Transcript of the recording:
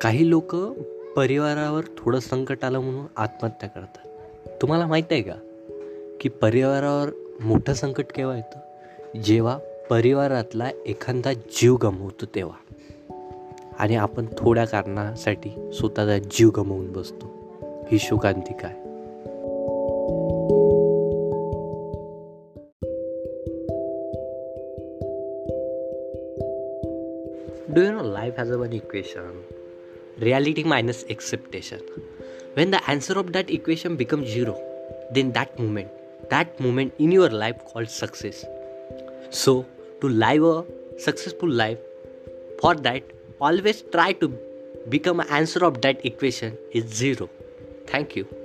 काही लोक परिवारावर थोडं संकट आलं म्हणून आत्महत्या करतात. तुम्हाला माहीत आहे का? की परिवारावर मोठं संकट केव्हा येतं? जेव्हा परिवारातला एखादा जीव गमवतो तेव्हा. आणि आपण थोड्या कारणासाठी स्वतःचा जीव गमवून बसतो. ही शोकांतिका आहे do you know life has a one equation Reality minus expectation. When the answer of that equation becomes zero, then that moment, that moment in your life called success. So, to live a successful life, for that, always try to become an answer of that equation is zero. Thank you.